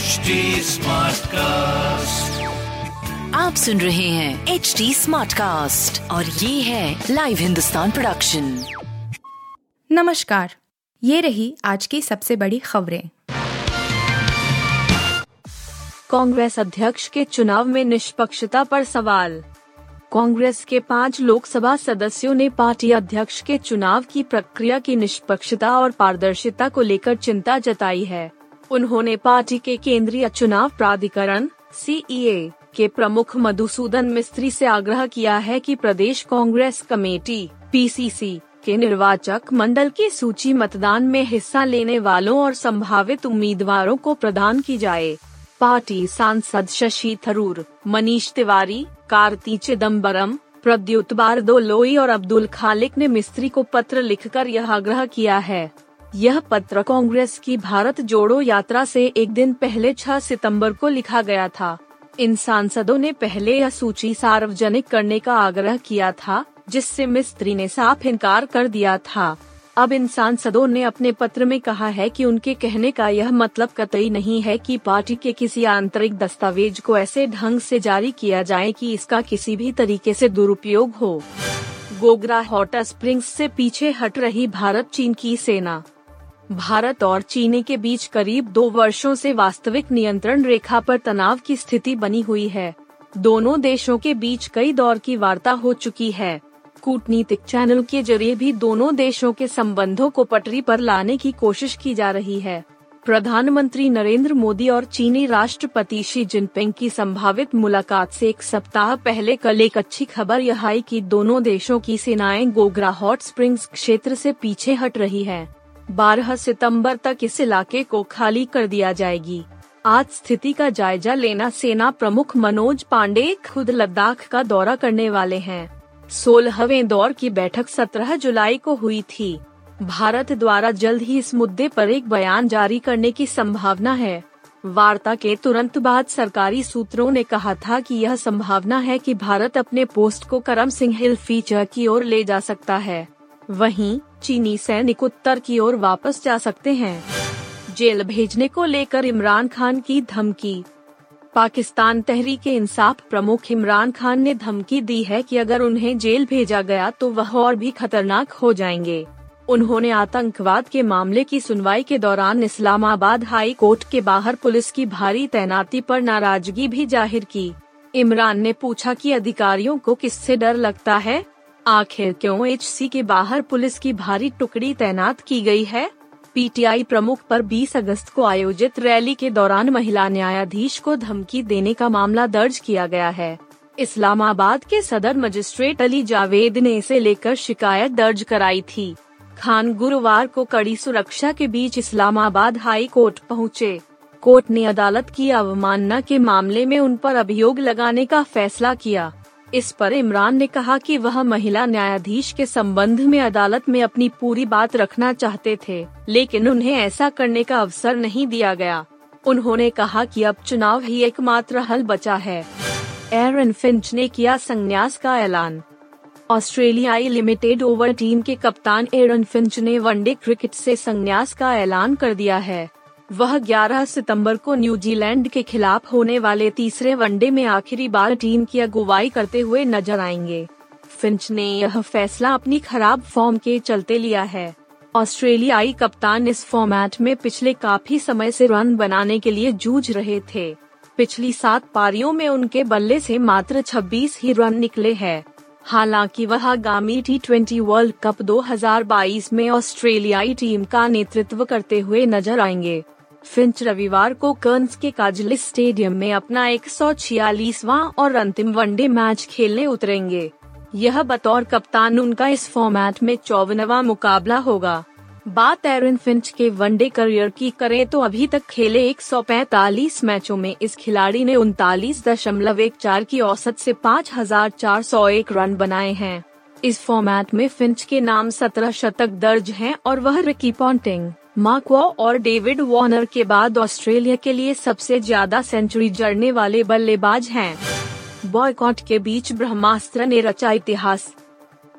HD cast आप सुन रहे हैं एच डी स्मार्ट कास्ट और ये है लाइव हिंदुस्तान प्रोडक्शन नमस्कार। ये रही आज की सबसे बड़ी खबरें। कांग्रेस अध्यक्ष के चुनाव में निष्पक्षता पर सवाल। कांग्रेस के पाँच लोकसभा सदस्यों ने पार्टी अध्यक्ष के चुनाव की प्रक्रिया की निष्पक्षता और पारदर्शिता को लेकर चिंता जताई है। उन्होंने पार्टी के केंद्रीय चुनाव प्राधिकरण सी के प्रमुख मधुसूदन मिस्त्री से आग्रह किया है कि प्रदेश कांग्रेस कमेटी पीसीसी के निर्वाचक मंडल की सूची मतदान में हिस्सा लेने वालों और संभावित उम्मीदवारों को प्रदान की जाए। पार्टी सांसद शशि थरूर, मनीष तिवारी, कार्ति चिदम्बरम प्रद्युत बारदोलोई और अब्दुल खालिक ने मिस्त्री को पत्र लिखकर यह आग्रह किया है। यह पत्र कांग्रेस की भारत जोड़ो यात्रा से एक दिन पहले 6 सितंबर को लिखा गया था। इन सांसदों ने पहले यह सूची सार्वजनिक करने का आग्रह किया था, जिससे मिस्त्री ने साफ़ इनकार कर दिया था। अब इन सांसदों ने अपने पत्र में कहा है कि उनके कहने का यह मतलब कतई नहीं है कि पार्टी के किसी आंतरिक दस्तावेज़ को ऐसे ढंग से जारी किया जाए कि इसका किसी भी तरीके से दुरुपयोग हो। गोगरा हॉट स्प्रिंग्स से पीछे हट रही भारत चीन की सेना भारत और चीनी के बीच करीब दो वर्षों से वास्तविक नियंत्रण रेखा पर तनाव की स्थिति बनी हुई है। दोनों देशों के बीच कई दौर की वार्ता हो चुकी है। कूटनीतिक चैनल के ज़रिए भी दोनों देशों के संबंधों को पटरी पर लाने की कोशिश की जा रही है। प्रधानमंत्री नरेंद्र मोदी और चीनी राष्ट्रपति शी जिनपिंग की संभावित मुलाकात से एक सप्ताह पहले कल एक अच्छी खबर यह आई कि दोनों देशों की सेनाएँ गोगरा हॉट स्प्रिंग्स क्षेत्र से पीछे हट रही हैं। 12 सितंबर तक इस इलाके को खाली कर दिया जाएगी। आज स्थिति का जायजा लेना सेना प्रमुख मनोज पांडे खुद लद्दाख का दौरा करने वाले हैं। सोलहवें दौर की बैठक 17 जुलाई को हुई थी। भारत द्वारा जल्द ही इस मुद्दे पर एक बयान जारी करने की संभावना है। वार्ता के तुरंत बाद सरकारी सूत्रों ने कहा था कि यह संभावना है कि भारत अपने पोस्ट को करम सिंह हिल फीचर की ओर ले जा सकता है। वहीं चीनी सैनिक उत्तर की ओर वापस जा सकते हैं। जेल भेजने को लेकर इमरान खान की धमकी। पाकिस्तान तहरीक इंसाफ प्रमुख इमरान खान ने धमकी दी है कि अगर उन्हें जेल भेजा गया तो वह और भी खतरनाक हो जाएँगे। उन्होंने आतंकवाद के मामले की सुनवाई के दौरान इस्लामाबाद हाई कोर्ट के बाहर पुलिस की भारी तैनाती पर नाराज़गी भी ज़ाहिर की। इमरान ने पूछा कि अधिकारियों को किससे डर लगता है? आखिर क्यों एचसी के बाहर पुलिस की भारी टुकड़ी तैनात की गई है? पीटीआई प्रमुख पर 20 अगस्त को आयोजित रैली के दौरान महिला न्यायाधीश को धमकी देने का मामला दर्ज किया गया है। इस्लामाबाद के सदर मजिस्ट्रेट अली जावेद ने इसे लेकर शिकायत दर्ज कराई थी। खान गुरुवार को कड़ी सुरक्षा के बीच इस्लामाबाद हाई कोर्ट पहुँचे। कोर्ट ने अदालत की अवमानना के मामले में उन पर अभियोग लगाने का फैसला किया। इस पर इमरान ने कहा कि वह महिला न्यायाधीश के संबंध में अदालत में अपनी पूरी बात रखना चाहते थे, लेकिन उन्हें ऐसा करने का अवसर नहीं दिया गया। उन्होंने कहा कि अब चुनाव ही एकमात्र हल बचा है। एरन फिंच ने किया संन्यास का ऐलान। ऑस्ट्रेलियाई लिमिटेड ओवर टीम के कप्तान एरन फिंच ने वनडे क्रिकेट से संन्यास का ऐलान कर दिया है। वह 11 सितंबर को न्यूजीलैंड के खिलाफ होने वाले तीसरे वनडे में आखिरी बार टीम की अगुवाई करते हुए नज़र आएँगे। फिंच ने यह फैसला अपनी खराब फॉर्म के चलते लिया है। ऑस्ट्रेलियाई कप्तान इस फॉर्मेट में पिछले काफ़ी समय से रन बनाने के लिए जूझ रहे थे। पिछली सात पारियों में उनके बल्ले से मात्र 26 ही रन निकले हैं। हालाँकि वह आगामी टी ट्वेंटी वर्ल्ड कप 2022 में ऑस्ट्रेलियाई टीम का नेतृत्व करते हुए नज़र आएँगे। फिंच रविवार को कर्न्स के काजलिस स्टेडियम में अपना एक और अंतिम वनडे मैच खेलने उतरेंगे। यह बतौर कप्तान उनका इस फॉर्मेट में चौवनवा मुकाबला होगा। बात एरन फिंच के वनडे करियर की करें तो अभी तक खेले 145 मैचों में इस खिलाड़ी ने उनतालीस दशमलव एक चार की औसत से 5,401 रन बनाए हैं। इस फॉर्मेट में फिंच के नाम 17 शतक दर्ज हैं और वह रिकी पॉन्टिंग। मार्कवॉ और डेविड वॉर्नर के बाद ऑस्ट्रेलिया के लिए सबसे ज़्यादा सेंचुरी जड़ने वाले बल्लेबाज हैं। बॉयकॉट के बीच ब्रह्मास्त्र ने रचा इतिहास।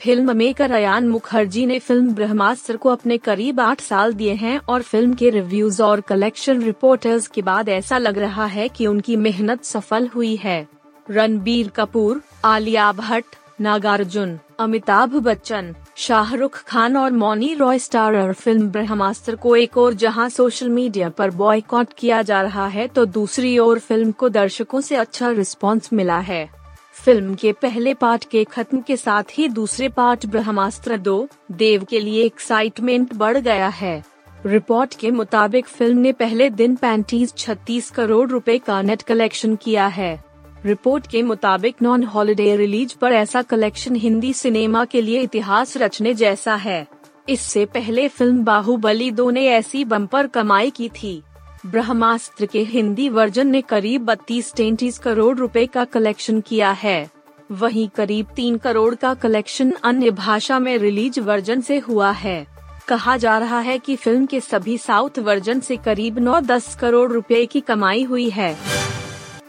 फ़िल्म मेकर अयान मुखर्जी ने फ़िल्म ब्रह्मास्त्र को अपने करीब आठ साल दिए हैं और फ़िल्म के रिव्यूज़ और कलेक्शन रिपोर्टर्स के बाद ऐसा लग रहा है कि उनकी मेहनत सफल हुई है। रणबीर कपूर, आलिया भट्ट नागार्जुन, अमिताभ बच्चन, शाहरुख खान और मौनी रॉय स्टारर फ़िल्म ब्रह्मास्त्र को एक और जहाँ सोशल मीडिया पर बॉयकॉट किया जा रहा है तो दूसरी ओर फ़िल्म को दर्शकों से अच्छा रिस्पांस मिला है। फ़िल्म के पहले पार्ट के खत्म के साथ ही दूसरे पार्ट ब्रह्मास्त्र दो, देव के लिए एक्साइटमेंट बढ़ गया है। रिपोर्ट के मुताबिक फ़िल्म ने पहले दिन पैंतीस छत्तीस करोड़ रुपए का नेट कलेक्शन किया है। रिपोर्ट के मुताबिक नॉन हॉलिडे रिलीज़ पर ऐसा कलेक्शन हिंदी सिनेमा के लिए इतिहास रचने जैसा है। इससे पहले फ़िल्म बाहुबली दो ने ऐसी बम्पर कमाई की थी। ब्रह्मास्त्र के हिंदी वर्जन ने करीब बत्तीस तैतीस करोड़ रुपए का कलेक्शन किया है। वहीं करीब तीन करोड़ का कलेक्शन अन्य भाषा में रिलीज़ वर्जन से हुआ है। कहा जा रहा है कि फ़िल्म के सभी साउथ वर्जन से करीब 9-10 करोड़ रुपए की कमाई हुई है।